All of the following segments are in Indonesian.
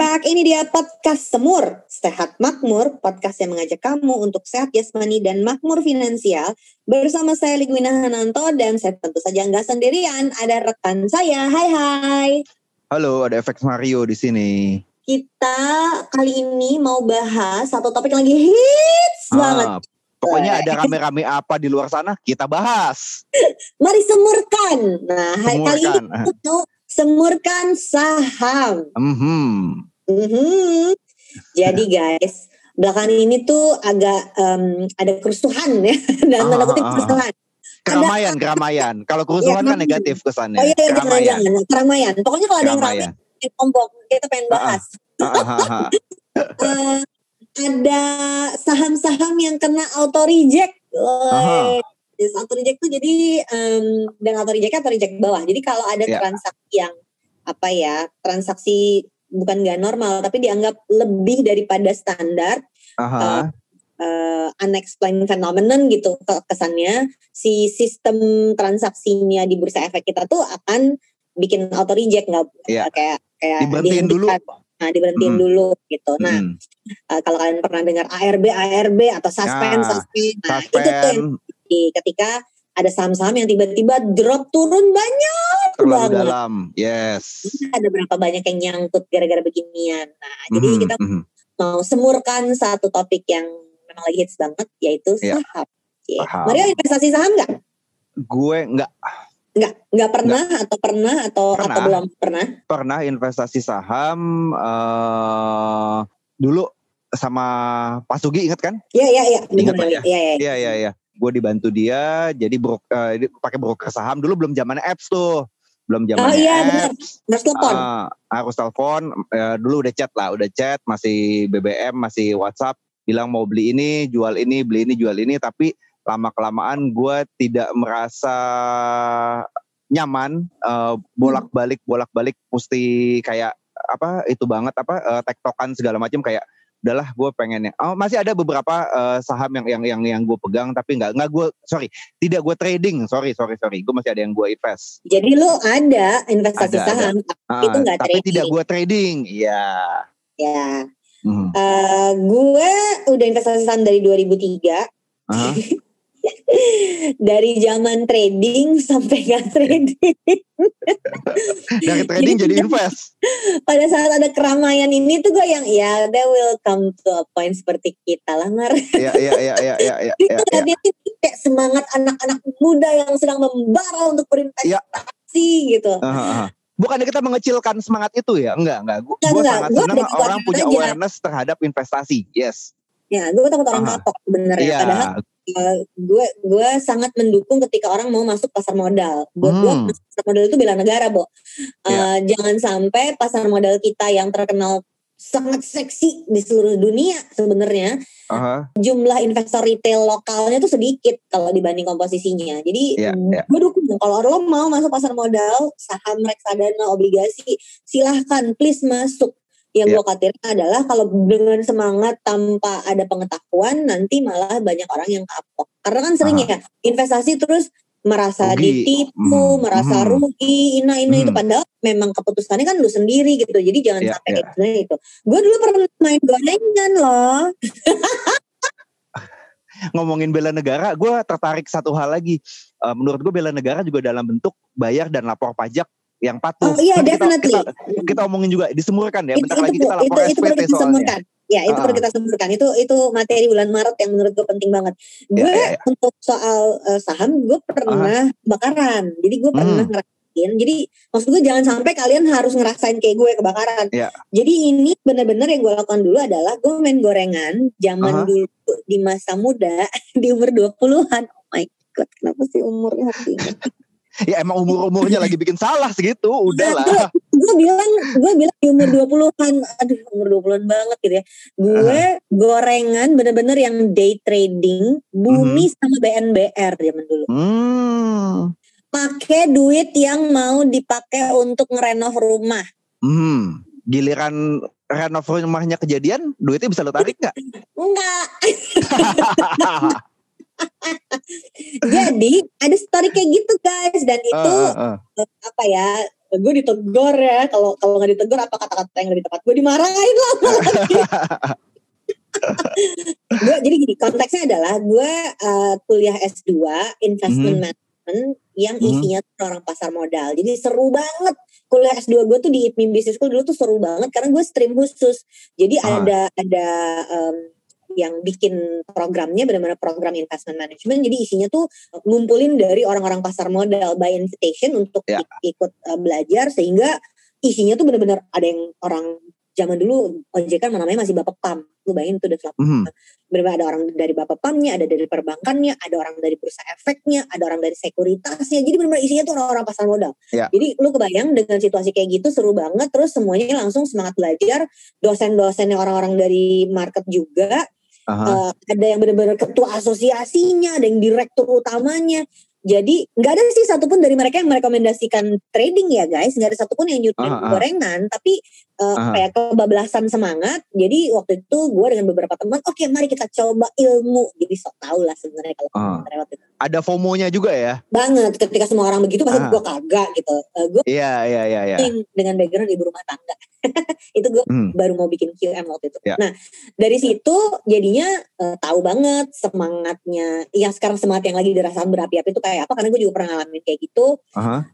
Back. Ini dia podcast Semur. Sehat Makmur, podcast yang mengajak kamu untuk sehat jasmani dan makmur finansial. Bersama saya Ligwina Hananto dan saya tentu saja nggak sendirian. Ada rekan saya. Hai hai. Halo, ada efek Mario di sini. Kita kali ini mau bahas satu topik yang lagi hits banget. Ah, pokoknya ada rame-rame apa di luar sana, kita bahas. Mari semurkan. Nah, hari kali ini Semurkan. kita mau semurkan saham. Mhm. Mhm. Jadi guys, belakangan ini tuh agak em, ada kerusuhan ya dalam tanda Ah, kutip ah, ah. kerusuhan. Keramaian, keramaian. Kalau kerusuhan Iya, kan negatif kesannya. Oh iya, iya jangan Keramaian. jangan keramaian. Pokoknya kalau ada yang rame, Keramaian. kita pengen bahas. Ah, ah, ah, ah. Eh, ada saham-saham yang kena auto reject. Yes, auto reject tuh jadi em, dan auto reject auto reject bawah. Jadi kalau ada Ya. transaksi yang apa ya transaksi bukan nggak normal tapi dianggap lebih daripada standar Aha. uh, unexplained phenomenon gitu ke- kesannya si sistem transaksinya di bursa efek kita tuh akan bikin auto reject nggak Iya. kayak kayak Diberhentiin dulu. nah diberhentiin Mm. dulu gitu nah Mhm. uh, kalau kalian pernah dengar ARB ARB atau suspend Ah, suspend nah itu tuh yang Suspend ketika ada saham-saham yang tiba-tiba drop turun banyak terlalu banget. dalam. Yes. ada berapa banyak yang nyangkut gara-gara beginian nah jadi Mhm, kita mhm. mau semurkan satu topik yang memang lagi hits banget yaitu Iya. saham. Yeah. Saham. Mario investasi saham nggak? Gue nggak Nggak, nggak pernah atau pernah atau Pernah. atau belum pernah? pernah investasi saham eh dulu sama Pak Sugi inget kan? Iya iya iya. Ingat ya? Iya iya. Iya iya iya. Gue dibantu dia jadi brok eh, dia pakai broker saham. Dulu belum zamannya apps tuh. Belum zamannya Oh iya apps. Harus telepon. Ah, harus telepon. Eh, dulu udah chat lah, udah chat. Masih BBM, masih WhatsApp. Bilang mau beli ini, jual ini, beli ini, jual ini. Tapi lama kelamaan gue tidak merasa nyaman eh, bolak-balik bolak-balik mesti kayak apa itu banget apa eh, tektokan segala macam kayak udahlah gue pengennya oh masih ada beberapa eh, saham yang yang yang yang gue pegang tapi nggak nggak gue sorry tidak gue trading sorry sorry sorry gue masih ada yang gue invest Jadi lu ada investasi Ada, saham Ah, Itu nggak tapi trading. tidak gue trading iya ya. Mhm. Eh, gue udah investasi saham dari 2003 Aha. dari zaman trading sampai nggak trading. dari trading Jadi jadi invest Pada saat ada keramaian ini tuh gue yang ya they will come to a point seperti kita lah Mar. iya iya iya iya iya iya itu iya, iya. lihatnya tuh kayak semangat anak-anak muda yang sedang membara untuk berinvestasi gitu. Aha, aha. Bukannya kita mengecilkan semangat itu ya? Enggak, enggak. Gue Enggak, enggak. sangat Gua senang orang punya aja. awareness terhadap investasi. Yes. Ya, gue takut orang Aha. kapok sebenarnya. Iya. Padahal uh, gue gue sangat mendukung ketika orang mau masuk pasar modal. Buat gue Hmm. masuk pasar modal itu bela negara, Bo. Uh, Iya. Jangan sampai pasar modal kita yang terkenal sangat seksi di seluruh dunia sebenarnya Aha. jumlah investor retail lokalnya tuh sedikit kalau dibanding komposisinya. Jadi Iya, iya. gue dukung kalau lo mau masuk pasar modal, saham, reksadana, obligasi, silahkan please masuk. Yang Iya. gue khawatirkan adalah kalau dengan semangat tanpa ada pengetahuan nanti malah banyak orang yang kapok. Karena kan sering ya investasi terus merasa Rugi. ditipu, Hmm, merasa hmm. rugi, ina ina itu Hmm. padahal memang keputusannya kan lu sendiri gitu. Jadi jangan Iya, sampai iya. kayak sebenarnya itu. Gue dulu pernah main gorengan loh. Ngomongin bela negara, gue tertarik satu hal lagi. Eh, menurut gue bela negara juga dalam bentuk bayar dan lapor pajak yang patuh. Oh iya Nanti kita, definitely. kita, kita omongin juga disemurkan ya. itu, Bentar itu, lagi kita lapor itu, itu perlu SPT kita soalnya. semurkan. Ya, itu Ah. perlu kita semurkan. Itu itu materi bulan Maret yang menurut gue penting banget. Ya, Gue ya, ya. untuk soal eh, saham, gue pernah kebakaran. Jadi gue pernah Hmm. ngerasain. Jadi maksud gue jangan sampai kalian harus ngerasain kayak gue kebakaran. Ya. Jadi ini benar-benar yang gue lakukan dulu adalah gue main gorengan zaman Aha. dulu di masa muda di umur 20-an. Oh my god, kenapa sih umurnya diingat? Ya emang umur-umurnya lagi bikin salah segitu, udahlah. gue bilang gue bilang di umur 20-an aduh umur 20-an banget gitu ya gue gorengan bener-bener yang day trading bumi sama BNBR zaman dulu Hmm. pakai duit yang mau dipakai untuk ngerenov rumah. Hmm, giliran renov rumahnya kejadian, duitnya bisa lo tarik nggak? Enggak. Jadi ada story kayak gitu guys dan itu Uh, uh, uh. apa ya? Gue ditegur ya kalau kalau nggak ditegur apa kata-kata yang lebih tepat? Gue dimarahin lah. gue jadi gini konteksnya adalah gue uh, kuliah S2 investment Mhm. management yang Mhm. isinya tuh orang pasar modal. Jadi seru banget. Kuliah S2 gue tuh di IPMI Business School dulu tuh seru banget karena gue stream khusus. Jadi Ah. ada ada um, yang bikin programnya benar-benar program investment management. Jadi isinya tuh ngumpulin dari orang-orang pasar modal by invitation untuk Ya. ik- ikut uh, belajar sehingga isinya tuh benar-benar ada yang orang zaman dulu OJK kan namanya masih Bapak Pam. Lu bayangin tuh udah selama Mhm. benar ada orang dari Bapak Pamnya, ada dari perbankannya, ada orang dari bursa efeknya, ada orang dari sekuritasnya. Jadi benar-benar isinya tuh orang-orang pasar modal. Ya. Jadi lu kebayang dengan situasi kayak gitu seru banget. Terus semuanya langsung semangat belajar. Dosen-dosennya orang-orang dari market juga. Eh, ada yang benar-benar ketua asosiasinya, ada yang direktur utamanya. Jadi nggak ada sih satupun dari mereka yang merekomendasikan trading ya guys, nggak ada satupun yang nyuruh Ah, ah. gorengan, tapi eh, kayak kebablasan semangat. Jadi waktu itu gue dengan beberapa teman, oke mari kita coba ilmu. Jadi sok tahu lah sebenarnya kalau sebenarnya waktu itu. Ada FOMO-nya juga ya? banget ketika semua orang begitu pasti gue kagak gitu. gue Iya, iya, iya, iya. dengan background ibu rumah tangga. itu gue Hmm. baru mau bikin QM waktu itu. Ya. Nah dari situ jadinya eh, tahu banget semangatnya. Yang sekarang semangat yang lagi dirasakan berapi-api itu kayak apa? Karena gue juga pernah ngalamin kayak gitu.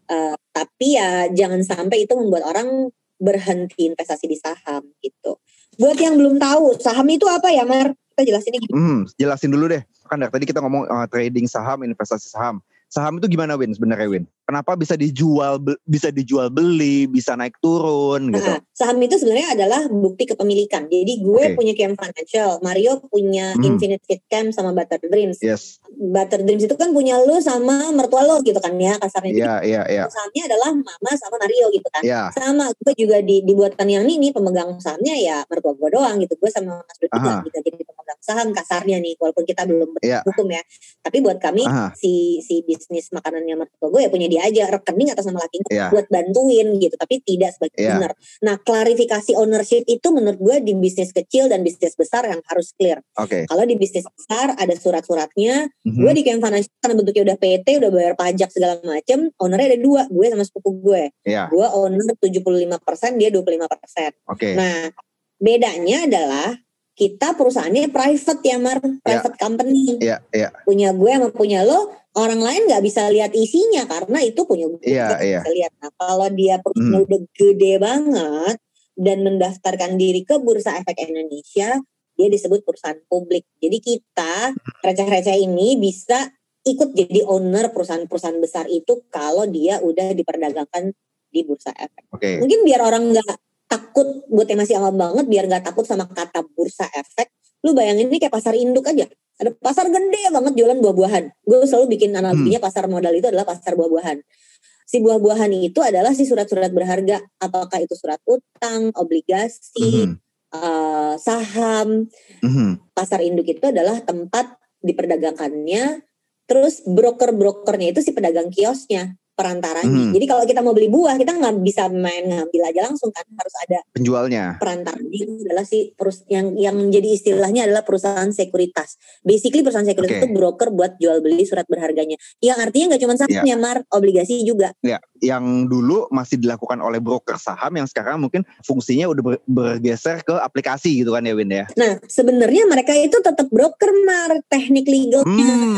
Eh, tapi ya jangan sampai itu membuat orang berhenti investasi di saham gitu. Buat yang belum tahu saham itu apa ya Mar? Kita jelasinnya gini. Hmm, jelasin dulu deh. Kan dari tadi kita ngomong uh, trading saham, investasi saham. Saham itu gimana Win sebenarnya Win? Kenapa bisa dijual bisa dijual beli, bisa naik turun gitu? Nah, saham itu sebenarnya adalah bukti kepemilikan. Jadi gue Oke. punya QM Financial, Mario punya Hmm. Infinite Fit Camp sama Butter Dreams. Yes. Butter Dreams itu kan punya lu sama mertua lo gitu kan ya kasarnya. Jadi Iya, iya, iya. sahamnya adalah mama sama Mario gitu kan. Iya. Sama gue juga di dibuatan yang ini pemegang sahamnya ya mertua gue doang gitu. Gue sama Mas Dut juga Aha. gitu jadi pemegang saham kasarnya nih walaupun kita belum Iya. hukum ya. Tapi buat kami Aha. si si bisnis makanannya mertua gue ya punya dia aja rekening atas nama laki Iya. buat bantuin gitu tapi tidak sebagai Iya. owner. Nah klarifikasi ownership itu menurut gue di bisnis kecil dan bisnis besar yang harus clear. Oke. Kalau di bisnis besar ada surat-suratnya. Mhm. Gue di Camp Financial karena bentuknya udah PT, udah bayar pajak segala macem. Ownernya ada dua, gue sama sepupu gue. Iya. Gue owner 75%, dia 25%. Oke. Nah bedanya adalah kita perusahaannya private ya Mar, private company. Iya, iya. Punya gue sama punya lo, orang lain nggak bisa lihat isinya karena itu punya gue nggak iya. bisa lihat. Nah kalau dia perusahaan Hmm. udah gede banget dan mendaftarkan diri ke Bursa Efek Indonesia, dia disebut perusahaan publik. Jadi kita receh-receh ini bisa ikut jadi owner perusahaan-perusahaan besar itu kalau dia udah diperdagangkan di Bursa Efek. Oke. Mungkin biar orang nggak takut buat yang masih awam banget biar nggak takut sama kata bursa efek. Lu bayangin ini kayak pasar induk aja. Ada pasar gede banget jualan buah-buahan. Gue selalu bikin analoginya pasar modal itu adalah pasar buah-buahan. Si buah-buahan itu adalah si surat-surat berharga. Apakah itu surat utang obligasi Mhm. eh, saham. Mhm. pasar induk itu adalah tempat diperdagangkannya terus broker-brokernya itu si pedagang kiosnya perantaranya Mhm. jadi kalau kita mau beli buah kita nggak bisa main ngambil aja langsung kan harus ada Penjualnya. perantaranya adalah si perus yang yang menjadi istilahnya adalah perusahaan sekuritas. Basically perusahaan sekuritas Oke. itu broker buat jual beli surat berharganya. Yang artinya nggak cuma sahamnya, Mar, obligasi juga. Ya, yang dulu masih dilakukan oleh broker saham yang sekarang mungkin fungsinya udah ber- bergeser ke aplikasi gitu kan ya Win ya. Nah, sebenarnya mereka itu tetap broker, Mar, teknik legalnya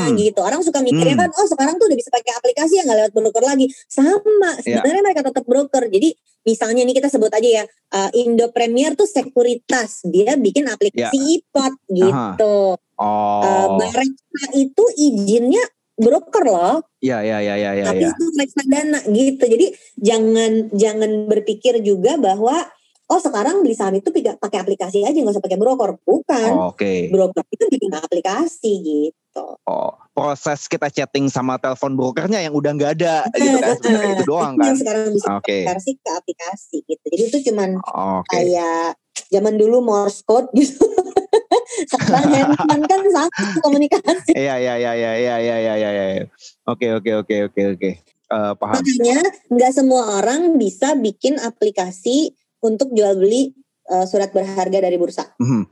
Hmm. gitu. Orang suka mikirnya Hmm. kan, oh sekarang tuh udah bisa pakai aplikasi ya nggak lewat broker lagi. Sama, Ya. sebenarnya mereka tetap broker. Jadi misalnya nih kita sebut aja ya, uh, Indo Premier tuh sekuritas, dia bikin aplikasi iPod gitu. Ya. Oh. Uh, Bareksa itu izinnya broker loh, Iya, iya, iya, iya, iya. tapi ya. itu reksadana gitu. Jadi jangan jangan berpikir juga bahwa oh sekarang beli saham itu pakai aplikasi aja nggak usah pakai broker. Bukan, Oh, Oke. broker itu bikin aplikasi gitu gitu. Oh, proses kita chatting sama telepon brokernya yang udah nggak ada gitu kan sebenarnya itu doang kan. Yang sekarang bisa okay. ke aplikasi gitu. Jadi itu cuman okay. kayak zaman dulu Morse code gitu. sekarang handphone kan satu komunikasi. Iya, iya iya iya iya iya iya iya iya. Oke oke oke oke oke. Eh, paham. Makanya nggak semua orang bisa bikin aplikasi untuk jual beli uh, surat berharga dari bursa. Mm -hmm.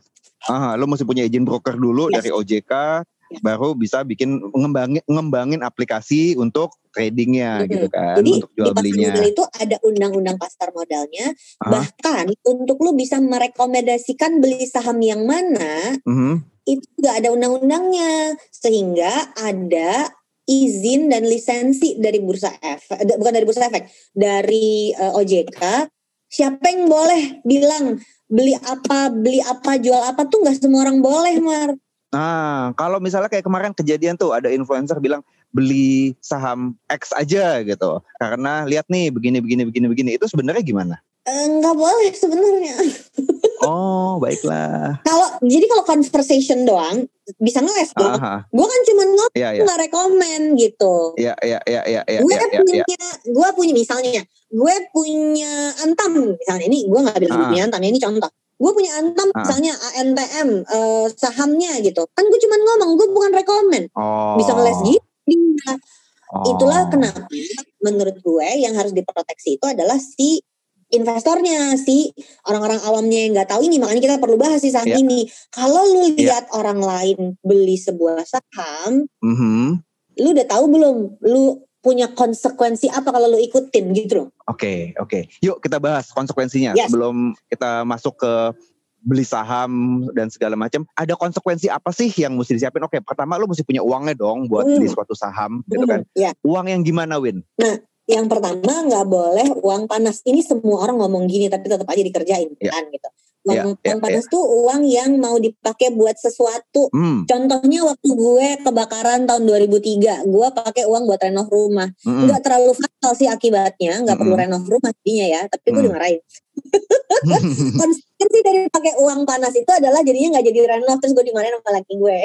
Aha, lo mesti punya izin broker dulu yes. dari OJK, baru bisa bikin ngembangin ngembangin aplikasi untuk tradingnya Mhm. gitu kan, Jadi untuk di jual pasar belinya. modal itu ada undang-undang pasar modalnya. Aha. Bahkan untuk lu bisa merekomendasikan beli saham yang mana Mhm. itu nggak ada undang-undangnya sehingga ada izin dan lisensi dari bursa efek eh, bukan dari bursa efek dari eh, OJK siapa yang boleh bilang beli apa beli apa jual apa tuh nggak semua orang boleh mar Nah, kalau misalnya kayak kemarin kejadian tuh ada influencer bilang beli saham X aja gitu, karena lihat nih begini begini begini begini, itu sebenarnya gimana? Eh, nggak boleh sebenarnya Oh, baiklah. kalau jadi kalau conversation doang bisa ngeles dong gue kan cuma ngomong iya iya. nggak rekomen gitu Iya, iya, iya, iya, iya, gue iya, iya, punya iya. gue punya misalnya gue punya antam misalnya ini gue nggak bilang Ah. punya antam ini contoh gue punya antam Ah. misalnya ANTM eh, sahamnya gitu kan gue cuma ngomong gue bukan rekomen Oh. bisa ngeles gitu. Oh. itulah kenapa menurut gue yang harus diproteksi itu adalah si investornya si orang-orang awamnya yang nggak tahu ini makanya kita perlu bahas sih saat Iya. ini kalau lu Iya. lihat orang lain beli sebuah saham Mhm. lu udah tahu belum lu punya konsekuensi apa kalau lu ikutin gitu loh Oke, oke. Yuk kita bahas konsekuensinya Yes. sebelum kita masuk ke beli saham dan segala macam. Ada konsekuensi apa sih yang mesti disiapin? Oke, pertama lu mesti punya uangnya dong buat Hmm. beli suatu saham, gitu kan? Hmm, ya Uang yang gimana, Win? yang pertama nggak boleh uang panas ini semua orang ngomong gini tapi tetap aja dikerjain Ya. kan gitu uang, uang panas tuh uang yang mau dipakai buat sesuatu Hmm. contohnya waktu gue kebakaran tahun 2003 gue pakai uang buat renov rumah mm-mm. nggak terlalu fatal sih akibatnya nggak perlu Mm-mm. renov rumah jadinya ya tapi gue Mm. dimarahin konsekuensi dari pakai uang panas itu adalah jadinya nggak jadi renov terus gue dimarahin sama laki gue.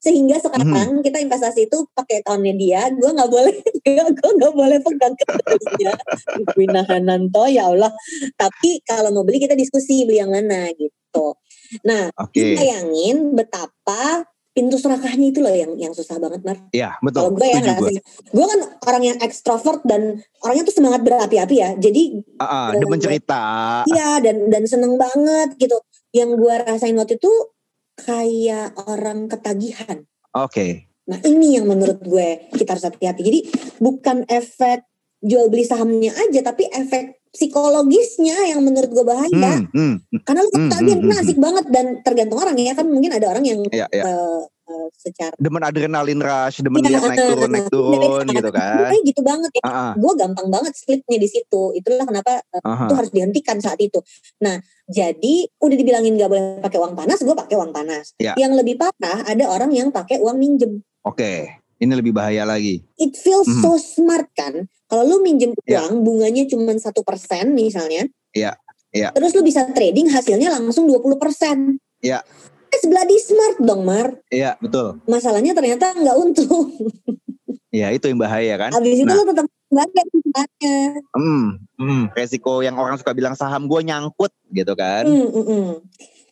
Sehingga sekarang kita investasi itu pakai accountnya dia gue nggak boleh gue nggak boleh pegang kertasnya Wina Hananto ya Allah. Tapi kalau mau beli kita diskusi beli yang mana gitu. Nah Oke. bayangin betapa pintu serakahnya itu loh yang yang susah banget Mar Iya, kalau betul. gue ya rasanya gue kan orang yang ekstrovert dan orangnya tuh semangat berapi-api ya jadi Ah, ah, demen cerita. Iya dan dan seneng banget gitu. Yang gue rasain waktu itu kayak orang ketagihan. Oke. Nah ini yang menurut gue kita harus hati-hati. Jadi bukan efek jual beli sahamnya aja, tapi efek psikologisnya yang menurut gue bahaya. Hmm, hmm, Karena lu Hmm, ketagihan, hmm, nah, asik banget dan tergantung orang ya kan mungkin ada orang yang Iya, iya. eh, eh, secara Demen adrenalin rush, demen Iya, lihat naik turun naik turun gitu kan. Gue gitu banget ya. Ah, Gue gampang banget slipnya di situ. Itulah kenapa eh, aha. itu harus dihentikan saat itu. Nah, jadi udah dibilangin gak boleh pakai uang panas, gue pakai uang panas. Ya. Yang lebih parah ada orang yang pakai uang minjem. Oke. Ini lebih bahaya lagi. It feels Mhm. so smart kan? Kalau lu minjem Ya. uang, bunganya cuma satu persen misalnya. Ya, ya. Terus lu bisa trading hasilnya langsung 20 persen. Ya. It's bloody smart dong, Mar. Iya, betul. Masalahnya ternyata nggak untung. Iya, itu yang bahaya kan. Habis itu Nah. lu tetap bayar sebenarnya. Hmm, hmm, resiko yang orang suka bilang saham gue nyangkut gitu kan. Hmm, hmm, hmm.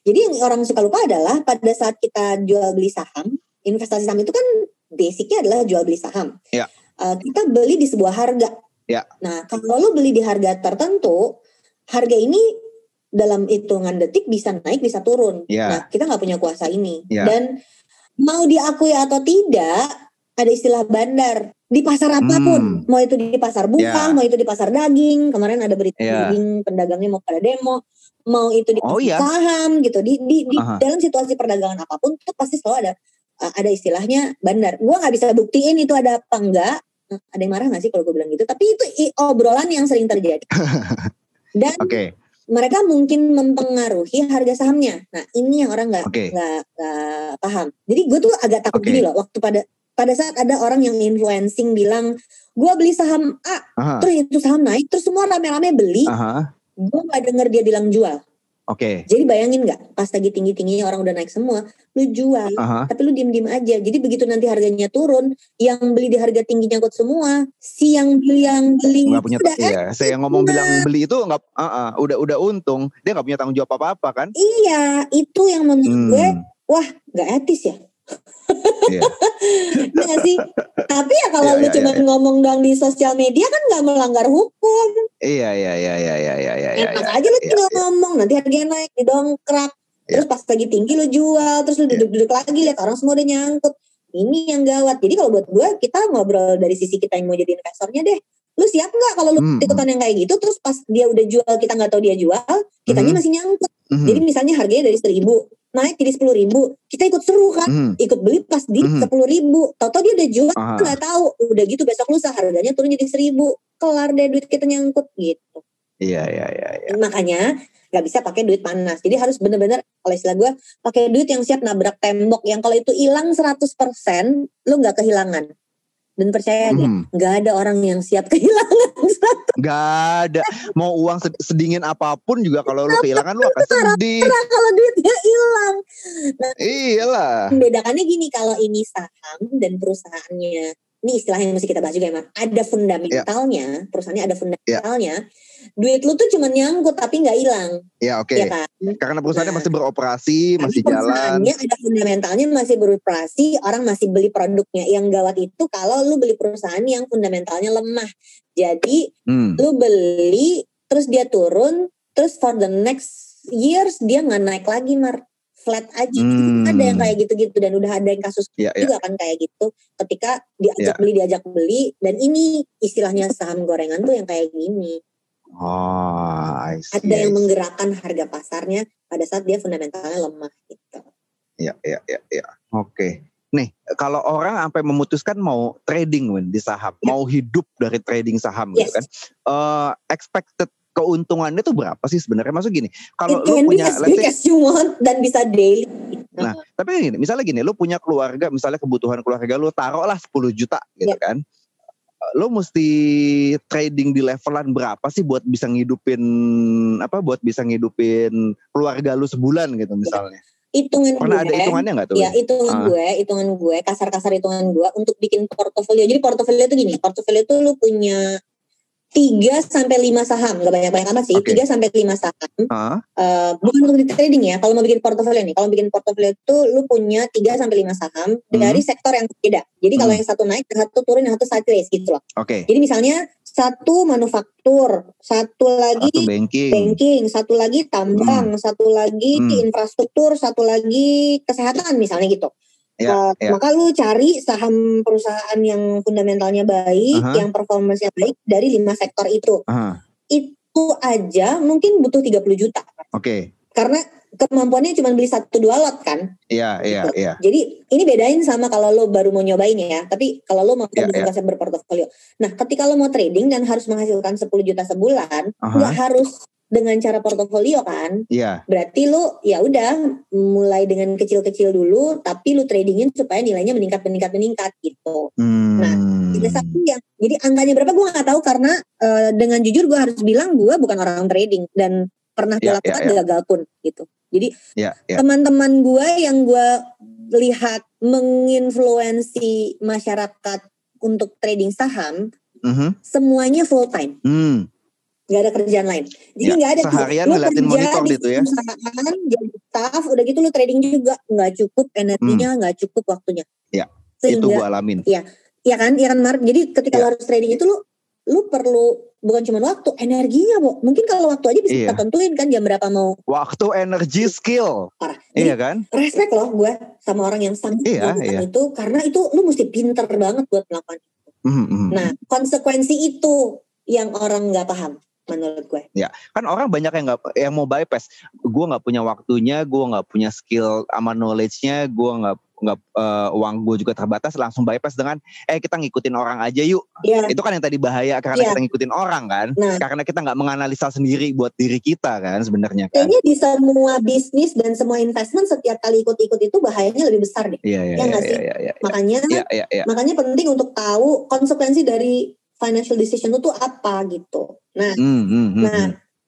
Jadi yang orang suka lupa adalah pada saat kita jual beli saham, investasi saham itu kan basicnya adalah jual beli saham. Ya. Uh, kita beli di sebuah harga. Ya. Nah kalau lo beli di harga tertentu, harga ini dalam hitungan detik bisa naik bisa turun. Ya. Nah kita nggak punya kuasa ini. Ya. Dan mau diakui atau tidak, ada istilah bandar di pasar apa pun. Hmm. Mau itu di pasar buah, Ya. mau itu di pasar daging. Kemarin ada berita Ya. daging pendagangnya mau pada demo mau itu di Oh, iya. saham gitu di di, di dalam situasi perdagangan apa pun tuh pasti selalu ada uh, ada istilahnya bandar. Gua nggak bisa buktiin itu ada apa enggak. Ada yang marah nggak sih kalau gue bilang gitu? Tapi itu obrolan yang sering terjadi. Dan Oke, mereka mungkin mempengaruhi harga sahamnya. Nah ini yang orang nggak Oke. nggak paham. Jadi gue tuh agak takut Oke. gini loh waktu pada pada saat ada orang yang influencing bilang gue beli saham A aha, terus itu saham naik terus semua rame-rame beli aha, gue nggak denger dia bilang jual oke, jadi bayangin nggak pas lagi tinggi tingginya orang udah naik semua lu jual aha, tapi lu diem diem aja jadi begitu nanti harganya turun yang beli di harga tinggi nyangkut semua si yang beli yang beli nggak punya udah iya. Saya yang ngomong enak. bilang beli itu nggak, ah, ah, udah udah untung, dia nggak punya tanggung jawab apa apa kan? iya itu yang menurut gue Hmm, wah nggak etis ya Iya. Iya nggak sih? Tapi ya kalau Iya, lu iya, cuma iya. ngomong doang di sosial media kan nggak melanggar hukum. Iya iya iya iya iya iya iya. iya, Enak iya, aja lu iya, tinggal iya. ngomong nanti harganya naik didongkrak. Iya. Terus pas lagi tinggi lu jual, terus lu Iya. duduk-duduk lagi lihat orang semua udah nyangkut. Ini yang gawat. Jadi kalau buat gue kita ngobrol dari sisi kita yang mau jadi investornya deh. Lu siap nggak kalau lu Hmm, ikutan yang kayak gitu terus pas dia udah jual kita nggak tahu dia jual, kitanya Hmm. masih nyangkut. Mhm, Jadi misalnya harganya dari seribu naik jadi sepuluh ribu, kita ikut seru kan? mhm. Ikut beli pas di Mhm. sepuluh ribu, tahu-tahu dia udah jual Aha. nggak tahu, udah gitu besok lusa harganya turun jadi seribu, kelar deh duit kita nyangkut gitu. Iya iya iya iya. Makanya nggak bisa pakai duit panas. Jadi harus bener-bener kalau istilah gue pakai duit yang siap nabrak tembok. Yang kalau itu hilang 100% lu nggak kehilangan. Dan percaya deh, Mhm. nggak ada orang yang siap kehilangan. Gak ada mau uang sed- sedingin apa pun juga kalau lu kehilangan lu akan sedih. kalau duitnya hilang. Iyalah. Membedakannya gini kalau ini saham dan perusahaannya ini istilah yang mesti kita bahas juga emang ada fundamentalnya perusahaannya ada fundamentalnya duit lu tuh cuma nyangkut tapi nggak hilang Ya oke. ya kan Karena perusahaannya Nah. masih beroperasi, masih jalan. perusahaannya ada fundamentalnya masih beroperasi, orang masih beli produknya. Yang gawat itu kalau lu beli perusahaan yang fundamentalnya lemah. Jadi Hmm. lu beli terus dia turun, terus for the next years dia nggak naik lagi mar flat aja. Hmm. Ada yang kayak gitu-gitu dan udah ada yang kasus Ya ya. juga kan kayak gitu. Ketika diajak Ya. beli diajak beli dan ini istilahnya saham gorengan tuh yang kayak gini. Oh, I see. Ada yang I see. menggerakkan harga pasarnya pada saat dia fundamentalnya lemah gitu. Ya, ya, ya, ya. Oke. Nih, kalau orang sampai memutuskan mau trading Win, di saham, Ya. mau hidup dari trading saham gitu Yes. kan. eh expected keuntungannya tuh berapa sih sebenarnya? Maksud gini, kalau lu punya as big say, as you want dan bisa daily. Nah, tapi gini, misalnya gini, lu punya keluarga, misalnya kebutuhan keluarga lu taruhlah 10 juta gitu Ya. kan. Lu mesti trading di levelan berapa sih buat bisa ngidupin apa buat bisa ngidupin keluarga lu sebulan gitu misalnya. hitungan Pernah ada gue, hitungannya nggak tuh? ya hitungan Ah. gue, hitungan gue, kasar-kasar hitungan gue untuk bikin portofolio. Jadi portofolio itu gini, portofolio itu lu punya 3 sampai 5 saham, gak banyak-banyak amat sih, Oke. 3 sampai 5 saham. Ah, Eh, bukan untuk di trading ya, kalau mau bikin portofolio nih, kalau bikin portofolio itu lu punya 3 sampai 5 saham dari sektor yang berbeda. Jadi kalau Hmm. yang satu naik, yang satu turun, yang satu sideways gitu loh. Oke. Jadi misalnya satu manufaktur, satu lagi Atau banking. banking, satu lagi tambang, satu lagi Hmm. infrastruktur, satu lagi kesehatan misalnya gitu. Ya, Eh, ya. Maka lu cari saham perusahaan yang fundamentalnya baik, Aha. yang performance-nya baik dari lima sektor itu. Aha, Itu aja mungkin butuh 30 juta. Oke. Karena kemampuannya cuma beli satu dua lot kan. Iya, iya, Gitu. iya. Jadi ini bedain sama kalau lo baru mau nyobain ya. Tapi kalau lo mau Ya, bukan ya. konsep berportofolio. Nah, ketika lo mau trading dan harus menghasilkan 10 juta sebulan, nggak harus dengan cara portofolio kan. Iya. Berarti lu ya udah mulai dengan kecil-kecil dulu, tapi lu tradingin supaya nilainya meningkat meningkat meningkat gitu. Hmm. Nah, Ada satu yang jadi angkanya berapa gue nggak tahu karena eh, dengan jujur gue harus bilang gue bukan orang trading dan pernah gue Ya, lakukan ya. gagal pun gitu. Jadi ya, ya. teman-teman gue yang gue lihat menginfluensi masyarakat untuk trading saham Mhm. semuanya full time, Hmm. Nggak ada kerjaan lain. Jadi Ya, nggak ada tuh, seharian lu ngeliatin monitor di gitu ya. perusahaan, jadi staff, udah gitu lu trading juga nggak cukup energinya, nggak cukup waktunya. Hmm. Ya, Itu Sehingga gue alamin. ya kan, ya kan Mark. Jadi ketika Ya. lu harus trading itu lu lu perlu bukan cuma waktu, energinya, Bu. Mungkin kalau waktu aja bisa Iya. kita tentuin kan jam berapa mau Waktu, energi, skill. parah. Jadi Iya kan? respect loh gue sama orang yang sangat Iya, melakukan iya. itu karena itu lu mesti pinter banget buat melakukan. itu. Mhm, mhm. Nah, konsekuensi itu yang orang nggak paham menurut gue. kan orang banyak yang nggak yang mau bypass gue nggak punya waktunya gue nggak punya skill sama knowledge-nya gue nggak nggak eh, uang gue juga terbatas langsung bypass dengan eh kita ngikutin orang aja yuk Iya. itu kan yang tadi bahaya karena Iya. kita ngikutin orang kan Nah, karena kita nggak menganalisa sendiri buat diri kita kan sebenarnya kan kayaknya di semua bisnis dan semua investment setiap kali ikut-ikut itu bahayanya lebih besar deh. iya iya Ya iya nggak sih? iya iya Makanya iya iya iya makanya penting untuk tahu konsekuensi dari financial decision itu apa gitu. Nah, Hmm, hmm, hmm, nah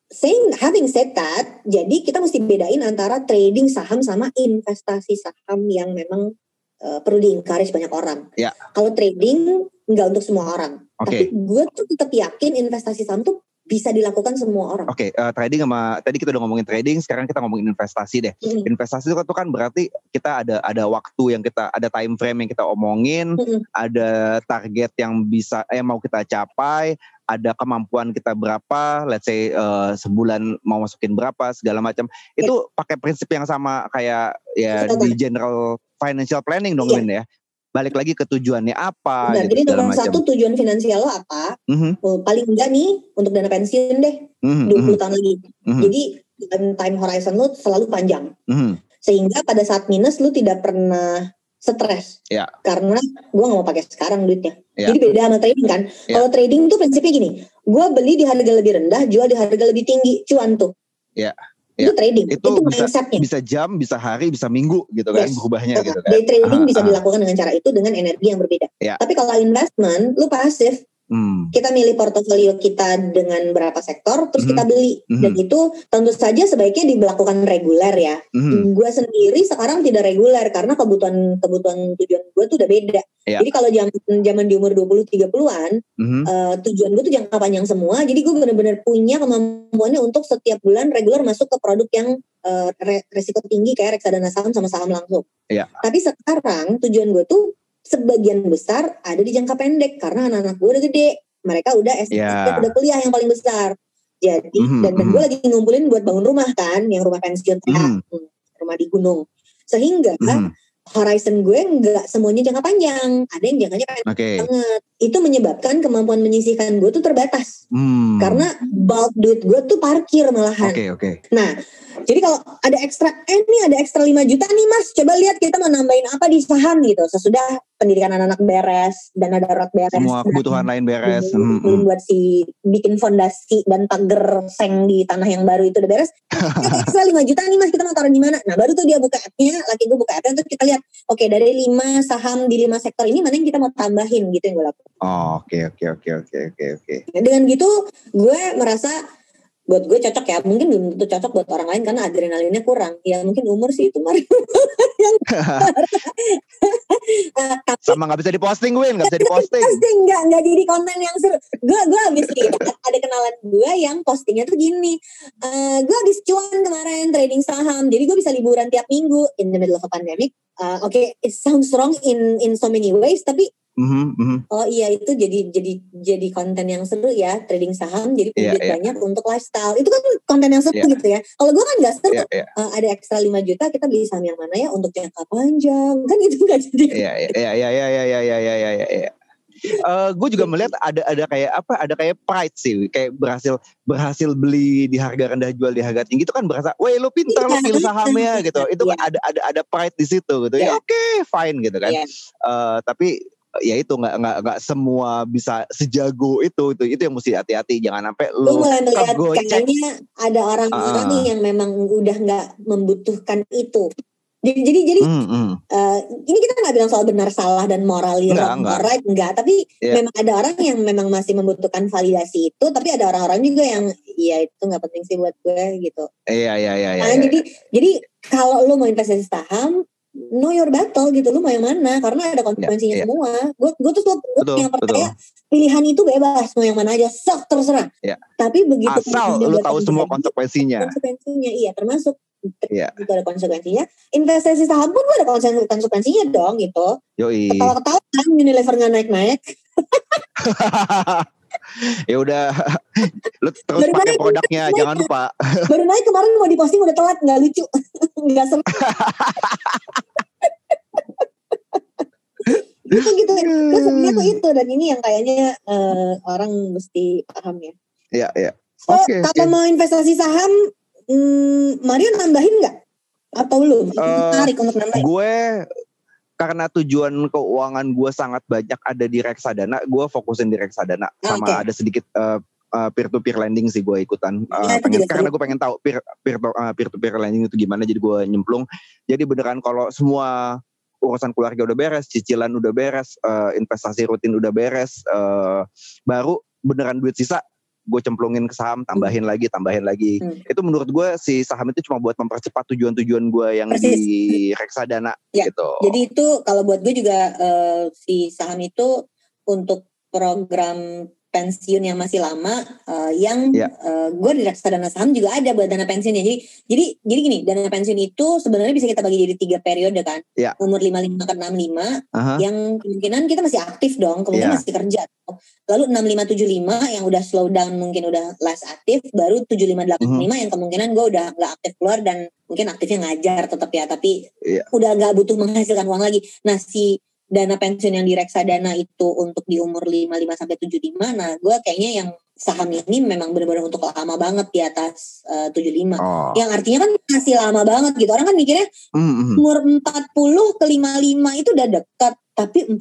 saying having said that, jadi kita mesti bedain antara trading saham sama investasi saham yang memang uh, perlu di-encourage banyak orang. Ya. Kalau trading nggak untuk semua orang. Oke. Tapi gue tuh tetap yakin investasi saham tuh bisa dilakukan semua orang. Oke, uh, trading sama tadi kita udah ngomongin trading, sekarang kita ngomongin investasi deh. Mm-mm. Investasi itu kan, itu kan berarti kita ada ada waktu yang kita ada time frame yang kita omongin, Mm-mm. ada target yang bisa eh mau kita capai, ada kemampuan kita berapa, let's say eh, sebulan mau masukin berapa segala macam. Itu pakai prinsip yang sama kayak ya Betul, di general financial planning dong. Win ya. Balik lagi ke tujuannya apa Benar, gitu jadi nomor macam. satu tujuan finansial lo apa? Mhm, Oh, paling enggak nih untuk dana pensiun deh mhm, 20 mhm, tahun lagi. mhm, Jadi time horizon lo selalu panjang. mhm. Sehingga pada saat minus lo tidak pernah stres. Ya. Karena gua nggak mau pakai sekarang duitnya. Ya. Jadi beda sama trading kan. Ya. Kalau trading tuh prinsipnya gini, gua beli di harga lebih rendah, jual di harga lebih tinggi, cuan tuh. Ya. Itu trading. Itu Itu, bisa- mindsetnya. Bisa jam, bisa hari, bisa minggu gitu kan Yes. berubahnya gitu kan. Day trading Ah, bisa ah. dilakukan dengan cara itu dengan energi yang berbeda. Ya. Tapi kalau investment, lu pasif, Hmm. kita milih portofolio kita dengan berapa sektor, terus Mhm. kita beli. Mhm. Dan itu tentu saja sebaiknya dilakukan reguler ya. Mhm. Gue sendiri sekarang tidak reguler karena kebutuhan kebutuhan tujuan gue tuh udah beda. Iya. Jadi kalau zaman zaman di umur 20 30-an, Mhm. eh, tujuan gue tuh jangka panjang semua. Jadi gue benar-benar punya kemampuannya untuk setiap bulan reguler masuk ke produk yang re- resiko tinggi kayak reksadana saham sama saham langsung. Iya. Tapi sekarang tujuan gue tuh sebagian besar ada di jangka pendek karena anak-anak gue udah gede. Mereka udah S3, Iya. udah kuliah yang paling besar. Jadi Mhm, dan, dan mhm. gue lagi ngumpulin buat bangun rumah kan, yang rumah pensiun TH, Mhm. hmm, rumah di gunung. Sehingga Mhm. horizon gue nggak semuanya jangka panjang, ada yang jangkanya pendek Oke. banget. Itu menyebabkan kemampuan menyisihkan gue tuh terbatas. Hmm. Karena bulk duit gue tuh parkir malahan. Oke oke. Nah, jadi kalau ada ekstra, eh nih ada ekstra 5 juta nih mas, coba lihat kita mau nambahin apa di saham gitu. Sesudah pendidikan anak-anak beres, dana darurat beres. Semua kebutuhan lain beres. Hmm, hmm. buat si bikin fondasi dan pagar seng di tanah yang baru itu udah beres. Eh, ekstra 5 juta nih mas, kita mau taruh di mana? Nah baru tuh dia buka app-nya, laki gue buka app-nya, terus kita lihat, oke dari 5 saham di 5 sektor ini mana yang kita mau tambahin gitu yang gue lakukan. Oh, Oke oke oke oke oke oke. Nah, dengan gitu gue merasa buat gue cocok ya. Mungkin belum tentu cocok buat orang lain karena adrenalinnya kurang. Ya mungkin umur sih itu mari yang tapi Sama nggak bisa diposting Win, nggak bisa diposting. pasti nggak nggak jadi konten yang seru. Gue gue habis ada kenalan gue yang postingnya tuh gini. Eh gue habis cuan kemarin trading saham. Jadi gue bisa liburan tiap minggu in the middle of a pandemic. Eh, oke it sounds wrong in in so many ways tapi Mm-hmm, mm-hmm. Oh iya itu jadi jadi jadi konten yang seru ya trading saham jadi yeah, yeah. banyak untuk lifestyle itu kan konten yang seru yeah. gitu ya. Kalau gue kan nggak seru yeah, yeah. Uh, ada ekstra 5 juta kita beli saham yang mana ya untuk jangka panjang kan itu nggak jadi. Ya ya ya ya ya ya ya iya. Ya. Uh, gue juga melihat ada ada kayak apa ada kayak pride sih kayak berhasil berhasil beli di harga rendah jual di harga tinggi itu kan berasa, wah lu pintar lu iya. pilih sahamnya gitu itu kan iya. ada ada ada pride di situ gitu ya iya. oke okay, fine gitu kan yeah. uh, tapi ya itu nggak nggak nggak semua bisa sejago itu itu itu yang mesti hati-hati jangan sampai lu mulai melihat kayaknya ada orang-orang Ah. yang memang udah nggak membutuhkan itu jadi jadi jadi Hmm, hmm. eh, ini kita nggak bilang soal benar salah dan Nggak, wrong nggak. or right enggak tapi Iya. memang ada orang yang memang masih membutuhkan validasi itu tapi ada orang-orang juga yang ya itu nggak penting sih buat gue gitu iya iya iya iya Nah, jadi jadi kalau lu mau investasi saham know your battle gitu lu mau yang mana? Karena ada konsekuensinya iya. semua. Gue gue tuh gue yang percaya pilihan itu bebas mau yang mana aja sok terserah. Iya. tapi begitu asal lu tahu semua konsekuensinya. konsekuensinya iya termasuk Iya. itu ada konsekuensinya investasi saham pun ada konse- konsekuensinya dong gitu. Ketawa-ketawa kan Unilever nggak naik-naik ya udah lu terus Baru pakai naik, produknya naik. jangan lupa. Baru naik kemarin mau diposting udah telat nggak lucu. Nggak seru. Gitu. Gitu gue sebenarnya tuh itu dan ini yang kayaknya eh, orang mesti paham ya. Ya ya so Oke, kalau oke. mau investasi saham hmm, Mario nambahin nggak? Atau lu? Eh, tarik untuk nambahin? gue karena tujuan keuangan gue sangat banyak ada di reksadana gue fokusin di reksadana. Sama Oke. ada sedikit peer to peer lending sih gue ikutan. Eh, Ya, pengen- karena gue pengen tahu peer peer peer to peer lending itu gimana jadi gue nyemplung. Jadi beneran kalau semua urusan keluarga udah beres cicilan udah beres eh, investasi rutin udah beres eh, baru beneran duit sisa gue cemplungin ke saham tambahin lagi tambahin lagi Hmm. itu menurut gue si saham itu cuma buat mempercepat tujuan-tujuan gue yang Persis. di reksadana Ya, gitu jadi itu kalau buat gue juga eh, si saham itu untuk program pensiun yang masih lama uh, yang Ya. uh, gue di reksadana saham juga ada buat dana pensiunnya. Jadi jadi jadi gini, dana pensiun itu sebenarnya bisa kita bagi jadi tiga periode kan. Ya. Umur 55 ke 65 Aha. yang kemungkinan kita masih aktif dong, kemungkinan Ya. masih kerja. Lalu 6575 yang udah slow down mungkin udah less aktif, baru 7585 Mhm. yang kemungkinan gue udah nggak aktif keluar dan mungkin aktifnya ngajar tetap ya, tapi Iya. udah nggak butuh menghasilkan uang lagi. Nah si dana pensiun yang di reksadana itu untuk di umur 55 sampai 75, nah gue kayaknya yang saham ini memang benar-benar untuk lama banget di atas eh, 75. Oh. Yang artinya kan masih lama banget gitu. Orang kan mikirnya Hmm, hmm. umur 40 ke 55 itu udah dekat tapi 40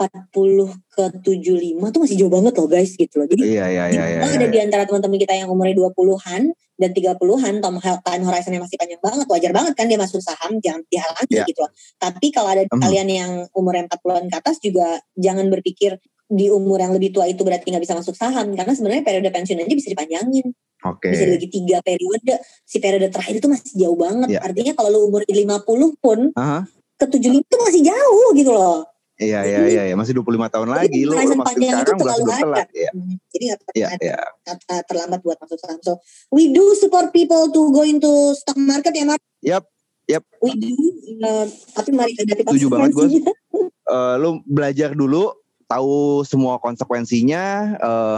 ke 75 tuh masih jauh banget loh guys gitu loh jadi Iya iya iya iya. kita iya. ada di antara teman-teman kita yang umurnya 20-an dan 30-an tom time horizonnya masih panjang banget wajar banget kan dia masuk saham jangan dihalangi Iya. gitu loh tapi kalau ada Hmm. kalian yang umurnya 40-an ke atas juga jangan berpikir di umur yang lebih tua itu berarti nggak bisa masuk saham karena sebenarnya periode pensiun aja bisa dipanjangin Oke. bisa dibagi tiga periode si periode terakhir itu masih jauh banget Iya. artinya kalau lu umur 50 pun Aha. ke 75 itu masih jauh gitu loh. Iya iya iya iya. masih 25 tahun lagi horizon masih sekarang udah ada. telat ya. Hmm, Jadi Iya ter- iya. ter- terlambat buat masuk saham. So we do support people to go into stock market ya Mark. Yap, yap. We do. Uh, tapi mari hadapi Setuju banget, konsekuensinya. Eh, lu belajar dulu, tahu semua konsekuensinya, eh,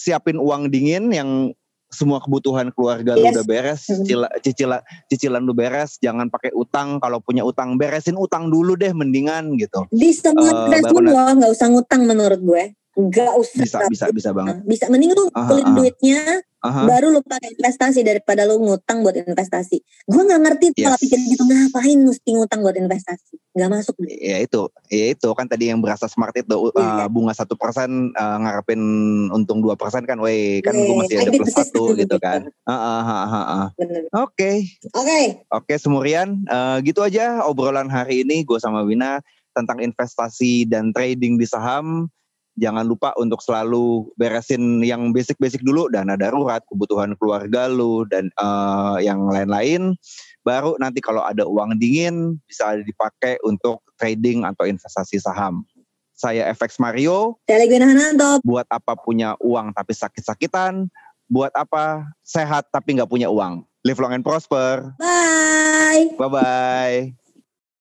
siapin uang dingin yang semua kebutuhan keluarga lu Yes. udah beres, Mhm. cicilan, cicilan lu beres, jangan pakai utang. Kalau punya utang, beresin utang dulu deh, mendingan gitu. Di semua baru lo nggak usah ngutang menurut gue. Nggak usah. Bisa bisa bisa banget. Bisa mending lu aha. duitnya Aha. baru lu pakai investasi daripada lu ngutang buat investasi. Gue nggak ngerti tuh kalau Yes. pikir gitu ngapain mesti ngutang buat investasi. Nggak masuk. Ya itu, ya itu kan tadi yang berasa smart itu uh, Iya. bunga satu persen uh, ngarepin untung dua persen kan, weh kan gue masih ada beat plus satu gitu gitu. kan. Oke, Oke. Oke Semurian, eh, gitu aja obrolan hari ini gue sama Wina tentang investasi dan trading di saham. Jangan lupa untuk selalu beresin yang basic-basic dulu, dana darurat, kebutuhan keluarga lu dan eh, yang lain-lain. Baru nanti kalau ada uang dingin bisa dipakai untuk trading atau investasi saham. Saya FX Mario, Saya Legwina Hananto. buat apa punya uang tapi sakit-sakitan, buat apa sehat tapi nggak punya uang. Live long and prosper. Bye. Bye-bye.